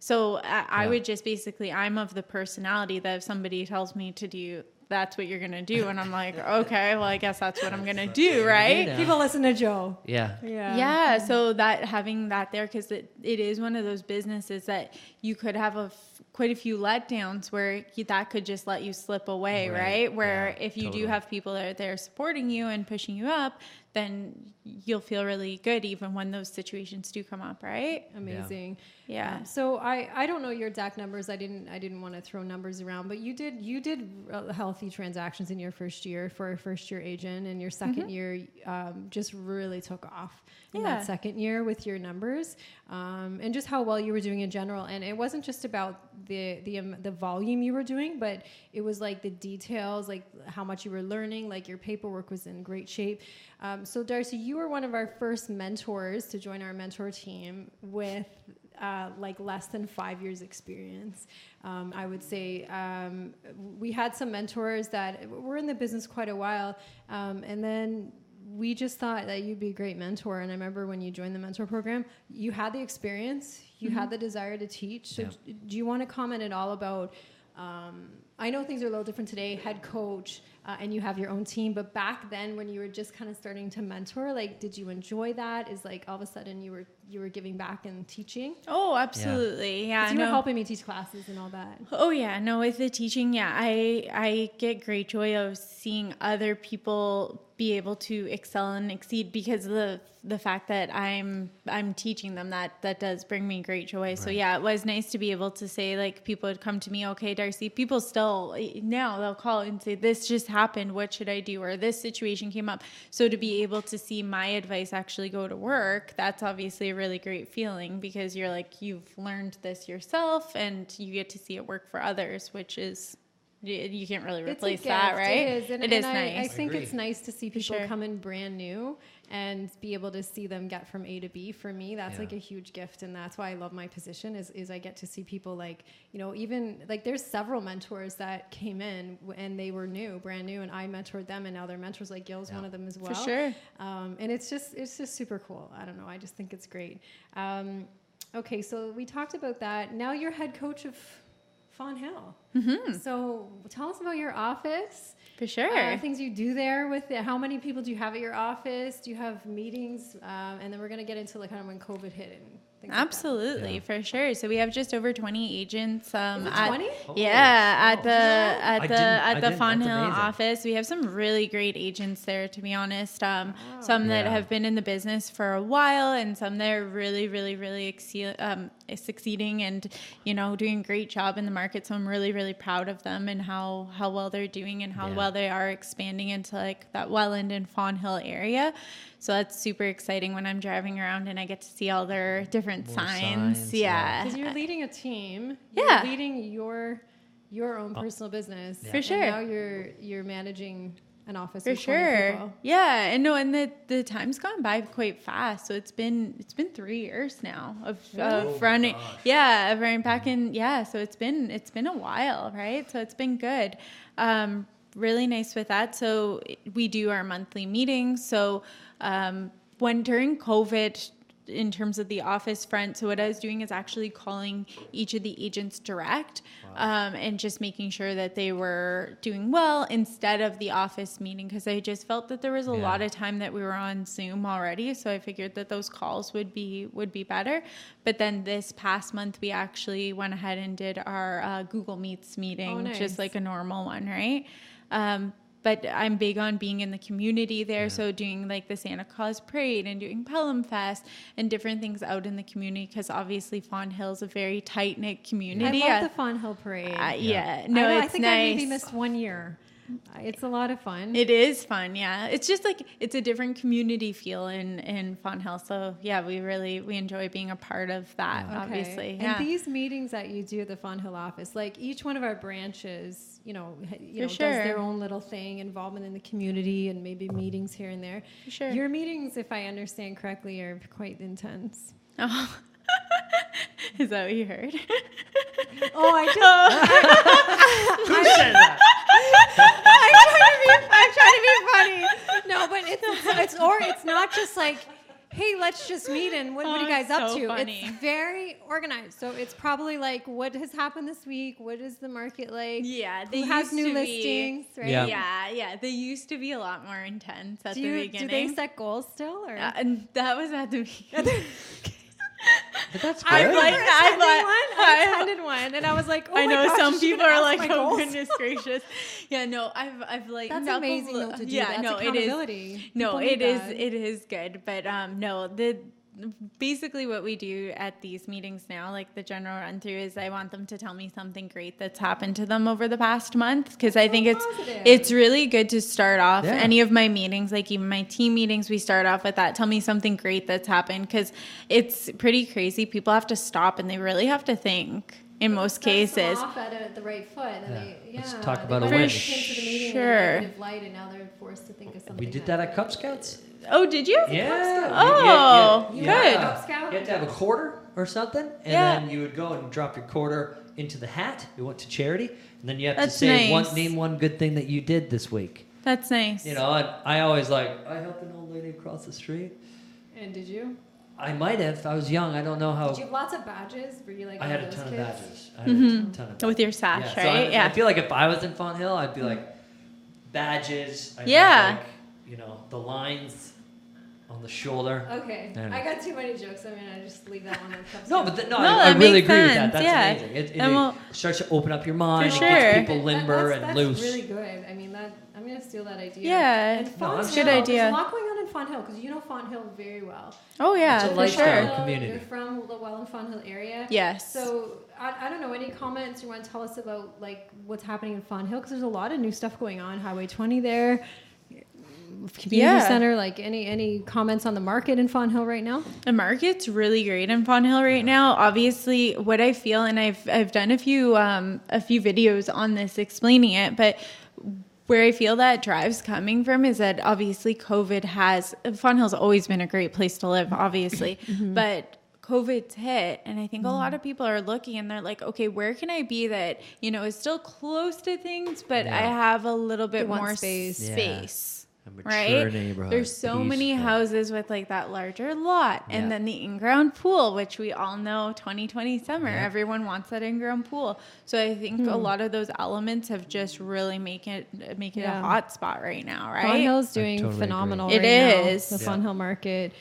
So I, I would just basically, I'm of the personality that if somebody tells me to do, that's what you're gonna do, and I'm like, okay, well, I guess that's what I'm gonna do, right? Yeah. People listen to Joe. Yeah. Yeah. Yeah. So that having that there, because it, it is one of those businesses that you could have a f- quite a few letdowns where you, that could just let you slip away, Right. right? Where Yeah, if you totally. do have people that are there supporting you and pushing you up, then you'll feel really good even when those situations do come up, right? Amazing. Yeah. Um, so I, I don't know your exact numbers. I didn't I didn't want to throw numbers around, but you did you did uh, healthy transactions in your first year for a first year agent, and your 2nd year um, just really took off in Yeah. that second year with your numbers, um, and just how well you were doing in general. And it wasn't just about the the um, the volume you were doing, but it was like the details, like how much you were learning. Like your paperwork was in great shape. Um, so Darcy, you were one of our first mentors to join our mentor team with uh, like less than five years experience. Um, I would say um, we had some mentors that were in the business quite a while, um, and then we just thought that you'd be a great mentor. And I remember when you joined the mentor program, you had the experience, you had the desire to teach. So, Yeah. do you want to comment at all about? Um, I know things are a little different today, head coach, uh, and you have your own team. But back then, when you were just kind of starting to mentor, like, did you enjoy that? Is like all of a sudden you were you were giving back and teaching? Oh, absolutely. yeah. you were helping me teach classes and all that. Oh yeah, no, with the teaching, yeah, I I get great joy of seeing other people be able to excel and exceed because of the the fact that I'm I'm teaching them that that does bring me great joy. So yeah, it was nice to be able to say like people would come to me, okay, Darcy, people still now they'll call and say this just happened, what should I do or this situation came up. So to be able to see my advice actually go to work, that's obviously a really great feeling because you're like you've learned this yourself and you get to see it work for others, which is you, you can't really replace it's a that, right? It is, and, it and is I, nice. I think Agreed. it's nice to see people sure. come in brand new and be able to see them get from A to B. For me, that's Yeah. like a huge gift, and that's why I love my position. Is is I get to see people like you know even like there's several mentors that came in w- and they were new, brand new, and I mentored them, and now they're mentors. Like Gil's Yeah. one of them as well. For sure. Um, and it's just it's just super cool. I don't know. I just think it's great. Um, okay, so we talked about that. Now you're head coach of Fonthill. Mm-hmm. So tell us about your office. For sure. Uh, things you do there with it. How many people do you have at your office? Do you have meetings? Um, and then we're going to get into like kind of when COVID hit and things Absolutely, Yeah. for sure. So we have just over 20 agents. Um, Is it at- 20? Holy Yeah, at the at the at the didn't- Fonthill amazing. office, we have some really great agents there. To be honest, um, some that Yeah. have been in the business for a while, and some that are really, really, really exceed, um, succeeding and you know doing a great job in the market. So I'm really, really proud of them and how how well they're doing and how Yeah. well they are expanding into like that Welland and Fonthill area. So that's super exciting when I'm driving around and I get to see all their different signs. signs, yeah. yeah. Because you're leading a team. Yeah. You're leading your your own uh, personal business. Yeah. For And sure. now you're you're managing an office For with sure. people. Yeah, and no, and the the time's gone by quite fast. So it's been it's been three years now of, Oh of my running. gosh. Yeah, of running back in. Yeah, so it's been it's been a while, right? So it's been good. Um, really nice with that. So we do our monthly meetings. So um, when during COVID. In terms of the office front, so what I was doing is actually calling each of the agents direct, um, and just making sure that they were doing well instead of the office meeting because I just felt that there was a Yeah. lot of time that we were on Zoom already, so I figured that those calls would be would be better. But then this past month, we actually went ahead and did our uh, Google Meets meeting, Oh, nice. just like a normal one, right? Um, but I'm big on being in the community there, so doing like the Santa Claus Parade and doing Pelham Fest and different things out in the community because obviously Fawn is a very tight knit community. I love Uh, the Fonthill Parade. uh, yeah, I, no, know, it's I think nice. I maybe missed one year. It's a lot of fun. It is fun, yeah. It's just like it's a different community feel in in Fonthill. So yeah, we really we enjoy being a part of that. Okay. Obviously, And yeah. these meetings that you do at the Fonthill office, like each one of our branches, you know, you For know, does their own little thing, involvement in the community, and maybe meetings here and there. For sure. Your meetings, if I understand correctly, are quite intense. Oh. is that what you heard? Oh, I just. Oh. Who said that? I'm trying to be funny. No, but it's, it's, it's or it's not just like, hey, let's just meet and what, what are you Oh, guys up so to? funny. It's very organized. So it's probably like, what has happened this week? What is the market like? yeah, Who has new listings? Right? Yeah. Yeah, yeah. They used to be a lot more intense at Do the you beginning. do they set goals still or? Uh, and that was at the beginning. But that's good. I've like I I've attended one. I attended one, and I was like, oh I know gosh, some people are like, oh goodness gracious. Yeah, no, I've I've like That's up a amazing li- though to do. Yeah, That's no, it is. accountability. No, People it need is. that. It is good, but um, no, the basically what we do at these meetings now, like the general run through, is I want them to tell me something great that's happened to them over the past month because I think it's positive. it's really good to start off Yeah. any of my meetings, like even my team meetings. We start off with that. Tell me something great that's happened because it's pretty crazy. People have to stop and they really have to think. In most cases, off at a, the right foot, and Yeah. they yeah. Let's talk about a win. have came to the meeting in Sure. light, and now they're forced to think of something. We did that at good. Cub Scouts. oh, did you? Yeah. Oh, You- you- good. you- Cub Scout? You had to have a quarter or something, and Yeah. then you would go and drop your quarter into the hat. You went to charity, and then you have That's to say one name one good thing that you did this week. That's nice. You know, and I always like I helped an old lady across the street. And did you? I might have. I was young. I don't know how. Did you have lots of badges? Were you like I had a those ton of badges. I had a mm-hmm. ton of badges. With your sash, yeah, so right? I, yeah. I feel like if I was in Fonthill, I'd be like badges. I'd have, Yeah. like, you know the lines on the shoulder. Okay, I. I got too many jokes. I mean, I just leave that one. with Cub No, but th- no, No, I, I really makes agree with that. That's yeah. amazing. It, it, And we'll- starts to open up your mind. For It gets sure. people That- limber that's, and that's loose. really good. I mean, that I'm gonna steal that idea. Yeah. and No, Font that's Hill, good idea. There's a lot going on in Fonthill because you know Fonthill very well. oh yeah, It's a for lifestyle. sure. Community. You're from the Welland Fonthill area. Yes. So I, I don't know any comments you want to tell us about like what's happening in Fonthill because there's a lot of new stuff going on. Highway 20 there. Community Yeah. center, like any any comments on the market in Fonthill right now? The market's really great in Fonthill right now. Obviously, what I feel, and I've I've done a few um, a few videos on this explaining it, but where I feel that drives coming from is that obviously COVID has Fonthill's always been a great place to live, obviously, but COVID's hit, and I think a lot of people are looking and they're like, okay, where can I be that you know is still close to things, but I have a little bit more space. Space. A mature right? neighborhood, There's so many houses with like that larger lot, Yeah. and then the in-ground pool, which we all know 2020 summer, Yeah. everyone wants that in-ground pool. So I think a hmm. lot of those elements have just really make it make it Yeah. a hot spot right now, right? Fonthill's doing totally agree. phenomenal. It right now, the Yeah. Fonthill market.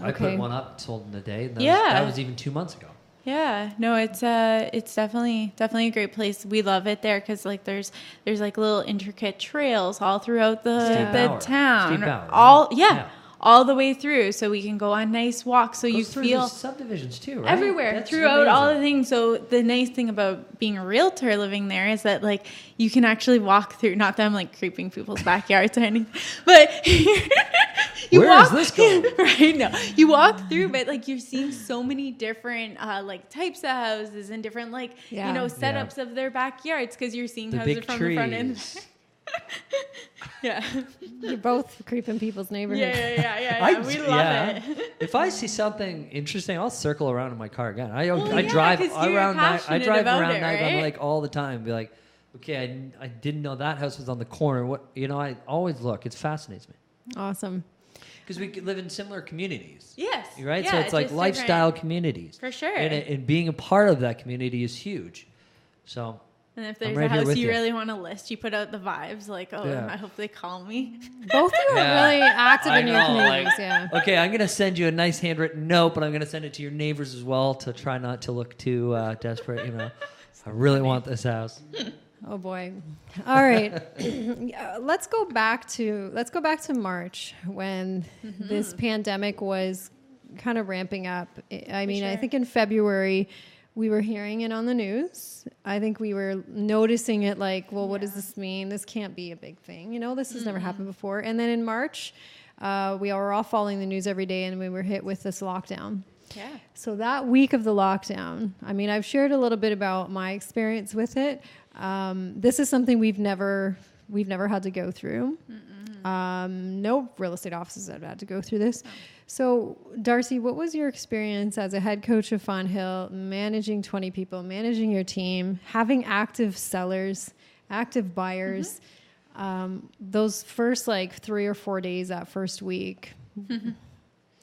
I put one up, sold in a day. and That Yeah. Was, that was even two months ago. Yeah, no, it's uh, it's definitely definitely a great place. We love it there because like there's there's like little intricate trails all throughout the Steve the Bauer. town, Bauer, all yeah, Yeah. all the way through, so we can go on nice walks. So you Goes through the feel subdivisions too, right? everywhere That's throughout all the things. So the nice thing about being a realtor living there is that like you can actually walk through. Not that I'm like creeping people's backyards or anything, but you Where is walk this going? right now. You walk through, but like you're seeing so many different uh, like types of houses and different like Yeah. you know Yeah. setups of their backyards because you're seeing The houses big from the front end. yeah. You're both creeping people's yeah, neighborhood. yeah, yeah, yeah, I- yeah. We love yeah. it. If I see something interesting, I'll circle around in my car again. I, Well, I yeah, drive 'cause around. Ni- I drive around it, Niagara right? Lake all the time. Be like, okay, I, I didn't know that house was on the corner. What you know? I always look. It fascinates me Awesome. Because we live in similar communities. Yes. Right, Yeah, so it's like lifestyle different. communities For sure. and, and being a part of that community is huge. So And if there's right a house you, you. really want to list, you put out the vibes like, oh, Yeah. I hope they call me. Both of you are really active I in your know, communities. like- yeah. okay, I'm gonna send you a nice handwritten note, but I'm gonna send it to your neighbors as well to try not to look too uh, desperate. You know, I really want this house. Oh boy. All right. Let's go back to let's go back to March when this pandemic was kind of ramping up. I- mean, I think in February we were hearing it on the news. I think we were noticing it like, well, what does this mean? This can't be a big thing. You know, this has never happened before. And then in March, uh, we were all following the news every day and we were hit with this lockdown. Yeah. So that week of the lockdown, I mean, I've shared a little bit about my experience with it. Um, this is something we've never we've never had to go through. Um, no real estate offices have had to go through this. So, Darcy, what was your experience as a head coach of Fonthill, managing 20 people, managing your team, having active sellers, active buyers? Um, those first like three or four days, that first week.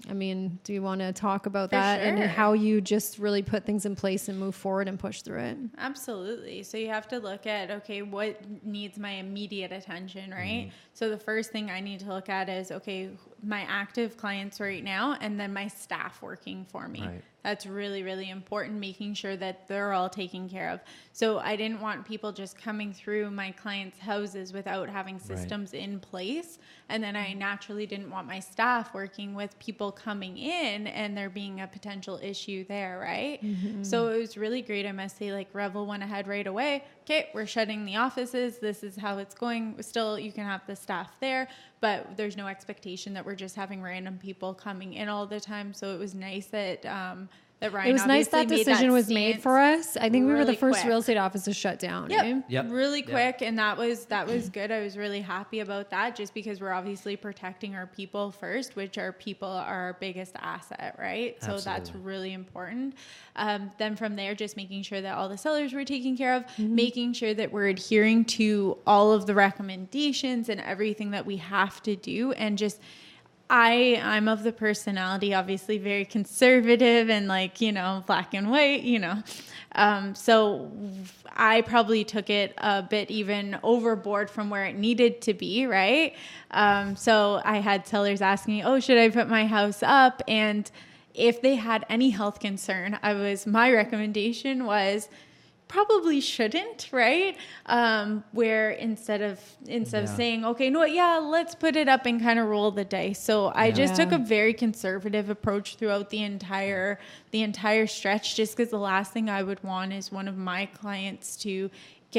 I mean, do you want to talk about For that and how you just really put things in place and move forward and push through it? Absolutely. So you have to look at okay, what needs my immediate attention, right? Mm-hmm. So the first thing I need to look at is okay, my active clients right now and then my staff working for me. Right. That's really, really important, making sure that they're all taken care of. So I didn't want people just coming through my clients' houses without having systems in place. And then I naturally didn't want my staff working with people coming in and there being a potential issue there, right? Mm-hmm. So it was really great. I must say, like Revel went ahead right away. Okay, we're shutting the offices. This is how it's going. Still, you can have the staff there, but there's no expectation that we're just having random people coming in all the time. So it was nice that um, that Ryan. It was nice that obviously made decision was made for us. I think we were the first quick. real estate office to shut down. Yep. eh? Yep. Really Yep. quick, and that was that was good. I was really happy about that, just because we're obviously protecting our people first, which our people are our biggest asset, right? So that's really important. Um, then from there, just making sure that all the sellers were taken care of, Mm-hmm. making sure that we're adhering to all of the recommendations and everything that we have to do, and just I I'm of the personality, obviously very conservative and like you know black and white, you know. Um, so I probably took it a bit even overboard from where it needed to be, right? Um, so I had sellers asking "Oh, should I put my house up?" And if they had any health concern, I was my recommendation was probably shouldn't right? Um where instead of instead of saying okay no yeah let's put it up and kind of roll the dice. So i just took a very conservative approach throughout the entire the entire stretch just because the last thing i would want is one of my clients to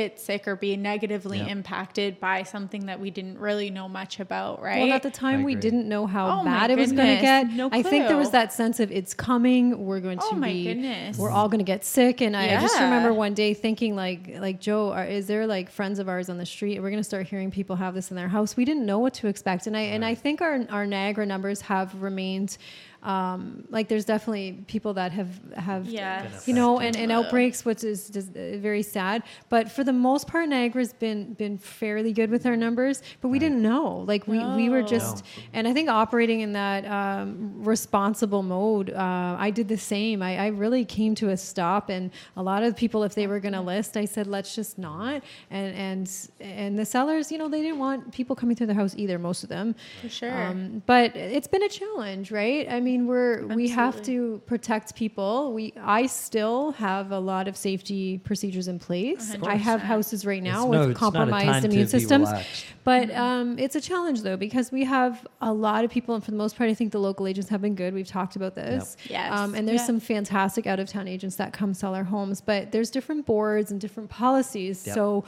get sick or be negatively Yeah. impacted by something that we didn't really know much about right Well, at the time, we didn't know how Oh bad it was going to get. No clue. I think there was that sense of it's coming. We're going Oh to my be. goodness. We're all going to get sick, and I, I just remember one day thinking, like, like Joe, are, is there like friends of ours on the street? We're going to start hearing people have this in their house. We didn't know what to expect, and I and I think our our Niagara numbers have remained. Um, like there's definitely people that have have Yes. you know and, and outbreaks which is just uh, very sad but for the most part niagara's been been fairly good with our numbers but we didn't know like we, we were No. just and i think operating in that um, responsible mode uh, i did the same I, I really came to a stop and a lot of people if they were going to list i said let's just not and and and the sellers you know they didn't want people coming through the house either most of them For sure. um, but it's been a challenge, right? I mean, we're we have to protect people. We I still have a lot of safety procedures in place. Of I have houses right now It's with no- it's not a compromised immune systems. relaxed. But um, it's a challenge though because we have a lot of people, and for the most part, I think the local agents have been good. We've talked about this. Yes. Um, and there's Yeah. some fantastic out of town agents that come sell our homes, but there's different boards and different policies. Yep. So,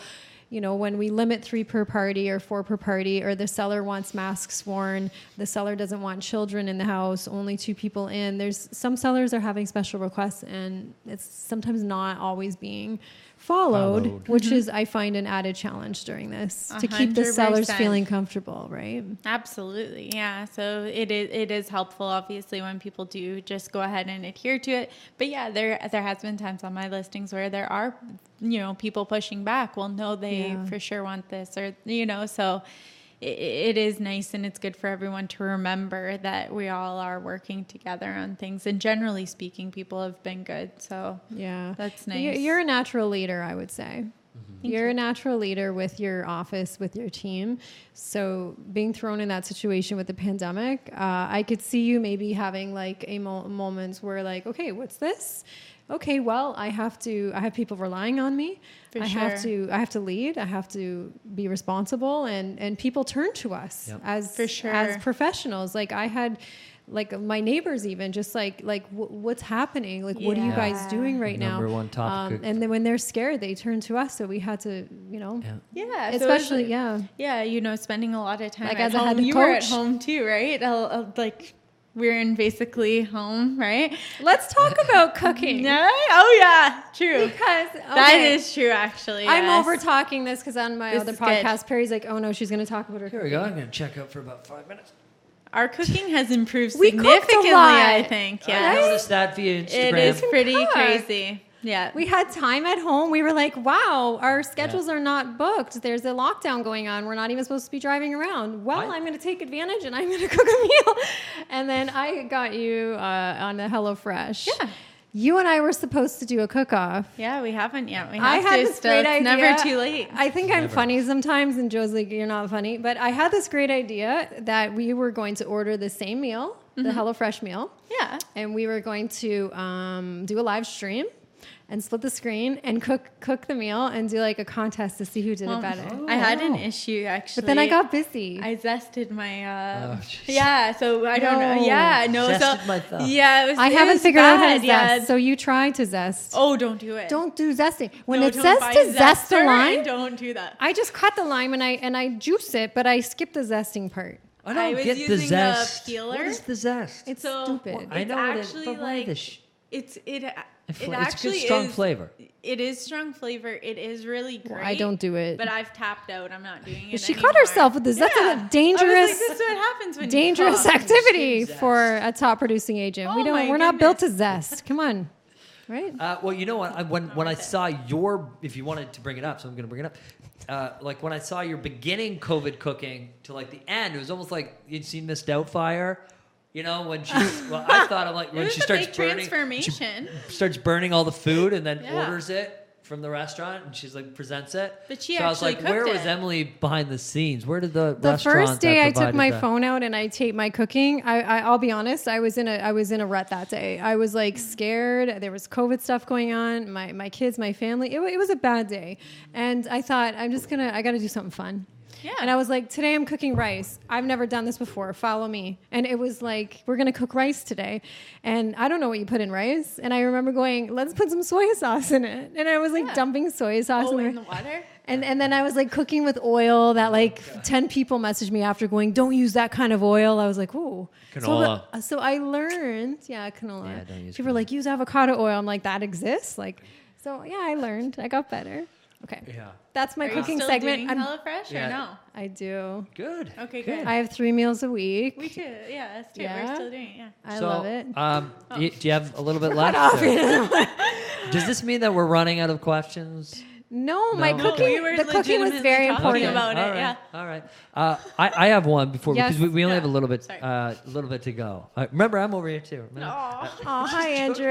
you know, when we limit three per party or four per party, or the seller wants masks worn, the seller doesn't want children in the house, only two people in. There's some sellers are having special requests, and it's sometimes not always being followed, Followed. which mm-hmm. is I find an added challenge during this A to keep the sellers feeling comfortable, right? Absolutely, yeah. So it is it is helpful, obviously, when people do just go ahead and adhere to it. But yeah, there there has been times on my listings where there are, you know, people pushing back. Well, no, they Yeah. for sure want this, or you know, so it, is nice and it's good for everyone to remember that we all are working together on things. And generally speaking, people have been good. So Yeah, That's nice. You're a natural leader, I would say. Thank You're you. a natural leader with your office, with your team. So being thrown in that situation with the pandemic, uh, I could see you maybe having like a mo- moments where like, okay, what's this? Okay, well, I have to. I have people relying on me. For I have to. I have to lead. I have to be responsible, and and people turn to us Yep. as For sure. as professionals. Like I had, like my neighbors even just like like w- what's happening? Like what are you guys doing right now? Number one topic Um, and then when they're scared, they turn to us. So we had to, you know, Yeah. yeah, so it's- especially yeah. Yeah, you know, spending a lot of time Like, at as a home. head you were at home too, right? I'll, I'll, like we're in basically home, right? Let's talk about cooking. Yeah. Oh yeah, true. Because That okay, is true, actually. I'm over talking this because on my This other is good. podcast, Perry's like, "Oh no, she's going to talk about her." Here we go. I'm going to check out for about five minutes. Our cooking has improved We cooked a significantly. I think. Yeah, I Yeah, noticed that via Instagram. it is pretty crazy. Yeah. We had time at home. We were like, "Wow, our schedules are not booked. There's a lockdown going on. We're not even supposed to be driving around." Well, I- I'm going to take advantage and I'm going to cook a meal. And then I got you uh, on the HelloFresh. Yeah. You and I were supposed to do a cook-off. Yeah, we haven't yet. We have I had to this still. great It's idea. never too late. I think I'm Never. funny sometimes, and Joe's like, "You're not funny." But I had this great idea that we were going to order the same meal, Mm-hmm. the HelloFresh meal, Yeah. and we were going to um, do a live stream and split the screen and cook cook the meal and do like a contest to see who did Well, it better. I had an issue actually. But then I got busy. I zested my. Uh, Oh, yeah, so I don't know. Yeah, no. Zested so my thumb. yeah, it was, I it haven't was figured out how to bad, yeah. zest, so you try to zest. Oh, don't do it. Don't do zesting. When No, it says to zest the zester lime, Don't do that. I just cut the lime and I and I juice it, but I skip the zesting part. I don't I was get the using a zest. peeler. What is the zest? It's So, stupid. well, I it's know it is, actually but why like the sh- it's it. It It, fl- it's good, actually strong is, flavor. It is strong flavor. It is really great. I don't do it. But I've tapped out. I'm not doing it. she anymore. cut herself with this. That's Yeah. a I was like, dangerous, this is what happens when dangerous cook. activity for a top producing agent. we Oh don't. my We're not built to zest. Come on, right? Uh, well, you know what? I, when when I saw your, if you wanted to bring it up, so I'm going to bring it up. Uh, like when I saw your beginning COVID cooking to like the end, it was almost like you'd seen Miss Doubtfire. You know when she? well, I thought I'm like when she starts burning, she transformation. starts burning all the food and then Yeah. orders it from the restaurant and she's like presents it. But she so I was actually like, where cooked was it. Emily behind the scenes? Where did the, The restaurant first day I took provided my that- phone out and I taped my cooking, I, I I'll be honest, I was in a I was in a rut that day. I was like mm. scared. There was COVID stuff going on. My my kids, my family. It, wa- it was a bad day, and I thought I'm just gonna I got to do something fun. Yeah. And I was like, today I'm cooking rice. I've never done this before. Follow me. And it was like, we're gonna cook rice today, and I don't know what you put in rice. And I remember going, let's put some soy sauce in it. And I was like Yeah. dumping soy sauce Oh, in in the the water. and and then I was like cooking with oil that like ten people messaged me after going, "Don't use that kind of oil." I was like, "Ooh, Canola. So, so I learned, yeah, canola. Yeah, don't use people were like, "Use avocado oil." I'm like, "That exists." Like, so yeah, I learned. I got better. Okay, Yeah. that's my Are you cooking still segment. doing I'm- HelloFresh Yeah. or no? I do. Good. Okay, Good. good. I have three meals a week. We too. Yeah, that's true. Yeah? We're still doing it. Yeah. I so, love it. Um, Oh. y- do you have a little bit left? Does this mean that we're running out of questions? No, my No. cooking. we were the cooking was legitimately very talking important. about it, All right. yeah. All right. Uh, I, I have one before Yes. because we, we only have a little bit, Sorry. uh, a little bit to go. Uh, remember, I'm over here too. remember? Oh, hi, Andrew.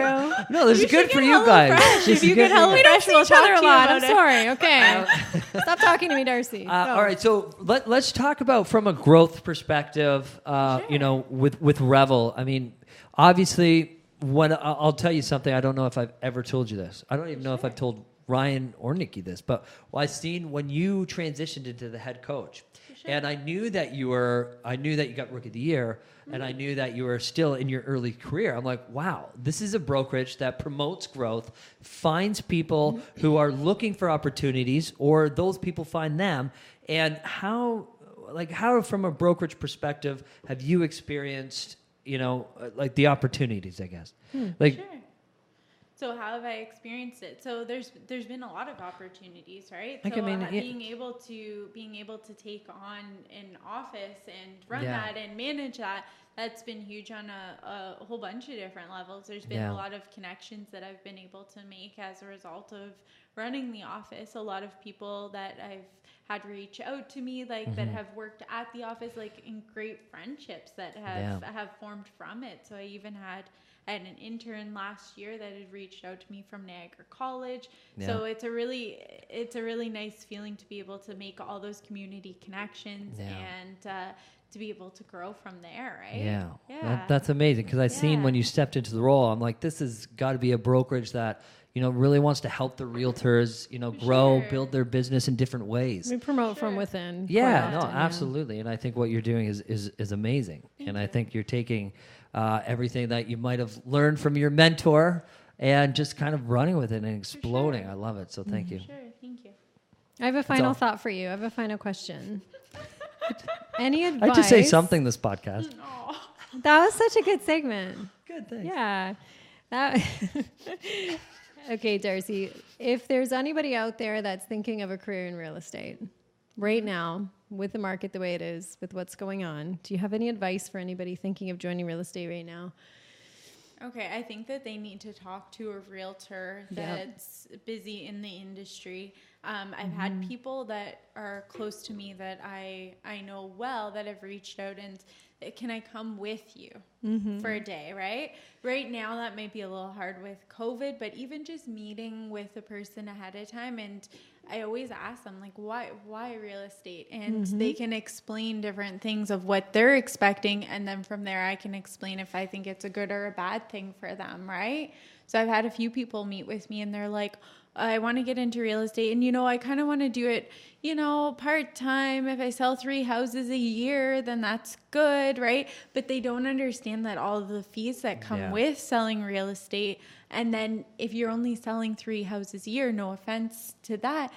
No, this You is good for you guys. HelloFresh. This If is you good get for you guys. HelloFresh, we'll each other talk a you lot. I'm about it. sorry. Okay. Stop talking to me, Darcy. Uh, Go. all right, so let, let's talk about from a growth perspective. Uh, You know, with with Revel. I mean, obviously, when I- I'll tell you something. I don't know if I've ever told you this. I don't even know if I've told Ryan or Nikki this, but well, I seen when you transitioned into the head coach, and I knew that you were. I knew that you got rookie of the year, and I mm-hmm. knew that you were still in your early career. I'm like, wow, this is a brokerage that promotes growth, finds people mm-hmm. who are looking for opportunities, or those people find them. And how, like, how from a brokerage perspective have you experienced, you know, like the opportunities? I guess, hmm, like, Sure. So how have I experienced it? So there's there's been a lot of opportunities, right? Like, so I mean, uh, it- being able to being able to take on an office and run Yeah. that and manage that that's been huge on a, a whole bunch of different levels. There's been Yeah. a lot of connections that I've been able to make as a result of running the office. A lot of people that I've had reach out to me, like that Mm-hmm. have worked at the office, like in great friendships that have Yeah. have formed from it. So I even had had an intern last year that had reached out to me from Niagara College. So it's a really it's a really nice feeling to be able to make all those community connections Yeah. and uh, to be able to grow from there, right? Yeah, Yeah. That, that's amazing because I seen Yeah. when you stepped into the role, I'm like, this has got to be a brokerage that you know really wants to help the realtors, you know, grow, Sure. build their business in different ways. we promote from within. quite Yeah, no, often, yeah. absolutely, and I think what you're doing is is, is amazing, and I think you're taking uh, everything that you might have learned from your mentor and just kind of running with it and exploding. sure. I love it. So thank you. Sure, thank you. I have a final thought for you. I have a final question. Any advice? I just say something this podcast. That was such a good segment. Good, thanks. Yeah. That Okay, Darcy, if there's anybody out there that's thinking of a career in real estate right now with the market the way it is, with what's going on, do you have any advice for anybody thinking of joining real estate right now? Okay, I think that they need to talk to a realtor Yep. that's busy in the industry. Um, I've had people that are close to me that I I know well that have reached out and can I come with you mm-hmm. for a day, right? Right now that might be a little hard with COVID, but even just meeting with a person ahead of time and I always ask them like why why real estate and mm-hmm. they can explain different things of what they're expecting and then from there I can explain if I think it's a good or a bad thing for them, right? So I've had a few people meet with me and they're like I want to get into real estate and you know I kind of want to do it you know part time if I sell 3 houses a year then that's good right but they don't understand that all of the fees that come Yeah. with selling real estate and then if you're only selling 3 houses a year no offense to that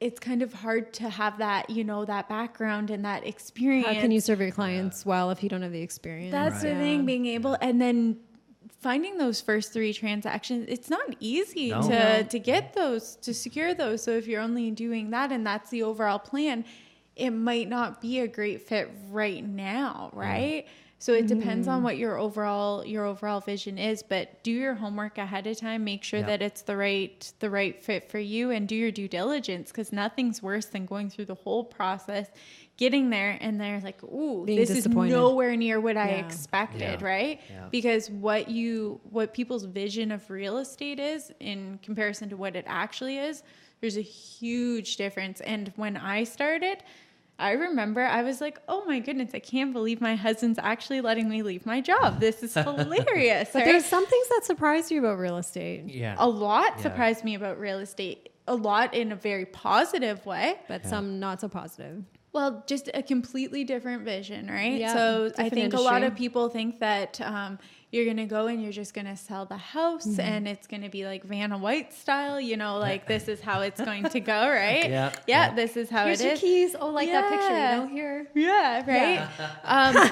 it's kind of hard to have that you know that background and that experience How can you serve your clients well if you don't have the experience? that's the Yeah. thing, being able and then finding those first three transactions. It's not easy No. to to get those to secure those. So if you're only doing that and that's the overall plan, it might not be a great fit right now, right? So it depends Mm. on what your overall your overall vision is, but do your homework ahead of time. Make sure Yeah. that it's the right the right fit for you, and do your due diligence because nothing's worse than going through the whole process, getting there, and they're like, "Ooh, Being this is nowhere near what I expected," Yeah. right? Yeah. Because what you what people's vision of real estate is in comparison to what it actually is, there's a huge difference. And when I started, I remember I was like, "Oh my goodness, I can't believe my husband's actually letting me leave my job. This is hilarious." But right? there's some things that surprise you about real estate. Yeah. a lot Yeah. surprised me about real estate. A lot in a very positive way. but some not so positive. Well, just a completely different vision, right? Yeah, so I different think a lot of people think that um, you're going to go and you're just going to sell the house Mm-hmm. and it's going to be like Vanna White style, you know, like this is how it's going to go, right? Yeah, Yeah, yeah. this is how Here's it your is. keys. Oh, like that picture, Yeah. you know, here. Yeah, right. Um,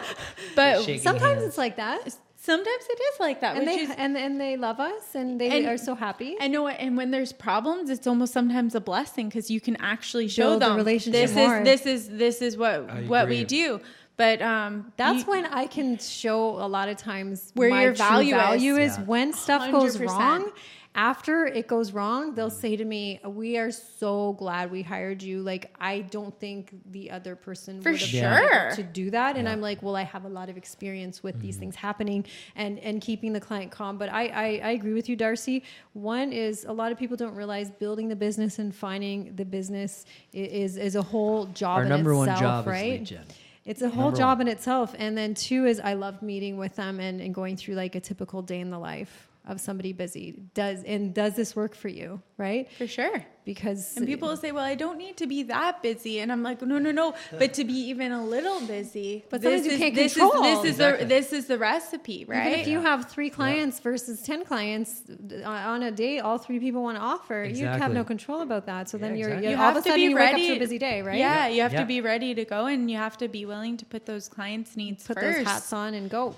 but sometimes Sometimes hands. it's like that. sometimes it is like that, And they is and, and they love us and they And- are so happy. I know, and when there's problems, it's almost sometimes a blessing because you can actually show Build the them relationship this more. is this is this is what I what we do. But um, That's you- when I can show a lot of times Where my your true value is. is Yeah. when stuff goes 100%. wrong. After it goes wrong, they'll say to me, "We are so glad we hired you. Like I don't think the other person For would have been sure. able to do that." And I'm like, "Well, I have a lot of experience with Mm-hmm. these things happening and and keeping the client calm." But I, I I agree with you, Darcy. One is a lot of people don't realize building the business and finding the business i- is is a whole job. Our in number one itself, job is right? lead gen. It's a whole Number job one. in itself. And then two is I love meeting with them and, and going through like a typical day in the life of somebody busy. Does and does this work for you? Right? for sure. Because And people will say, "Well, I don't need to be that busy," and I'm like, "No, no, no." But to be even a little busy, But this sometimes you is can't this control. is this is Exactly. the this is the recipe, right? Even if you have three clients versus ten clients uh, on a day, all three people want to offer. You have no control about that. So then you're, exactly. you're You all of have a to sudden be you wake up ready- to a busy day, right? Yeah, you have Yeah. to be ready to go, and you have to be willing to put those clients' needs Put first. those hats on and go.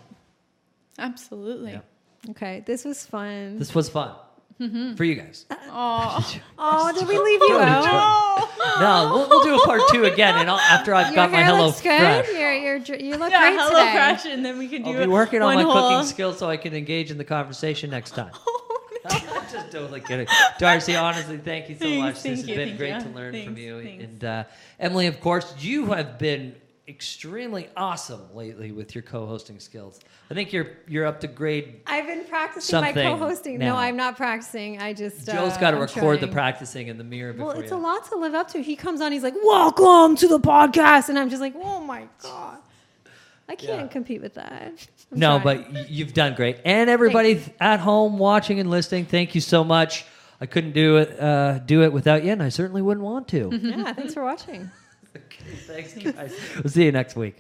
Absolutely. Yeah. Okay, this was fun. This was fun Mm-hmm. for you guys. Oh, oh, did we leave you out? No, we'll, we'll do a part two again, and I'll, after I've Your got my hair Hello looks good. Fresh. You're, you're, you look yeah, great hello today. fresh, and then we can do I'll be working on my whole- cooking skills so I can engage in the conversation next time. I'm just totally kidding. Darcy, honestly, thank you so Thanks, much. This thank has been great you. to learn from you. thanks. And uh, Emily, of course, you have been extremely awesome lately with your co-hosting skills. I think you're you're up to grade. I've been practicing my co-hosting. now. No, I'm not practicing. I just Joe's uh, got to I'm record the practicing in the mirror before Well, it's you. a lot to live up to. He comes on, he's like, "Welcome to the podcast," and I'm just like, "Oh my god, I can't Yeah. compete with that." I'm No, trying. but you've done great. And everybody at home watching and listening, thank you so much. I couldn't do it uh, do it without you, and I certainly wouldn't want to. yeah, thanks for watching. Okay, thanks, guys. We'll see you next week.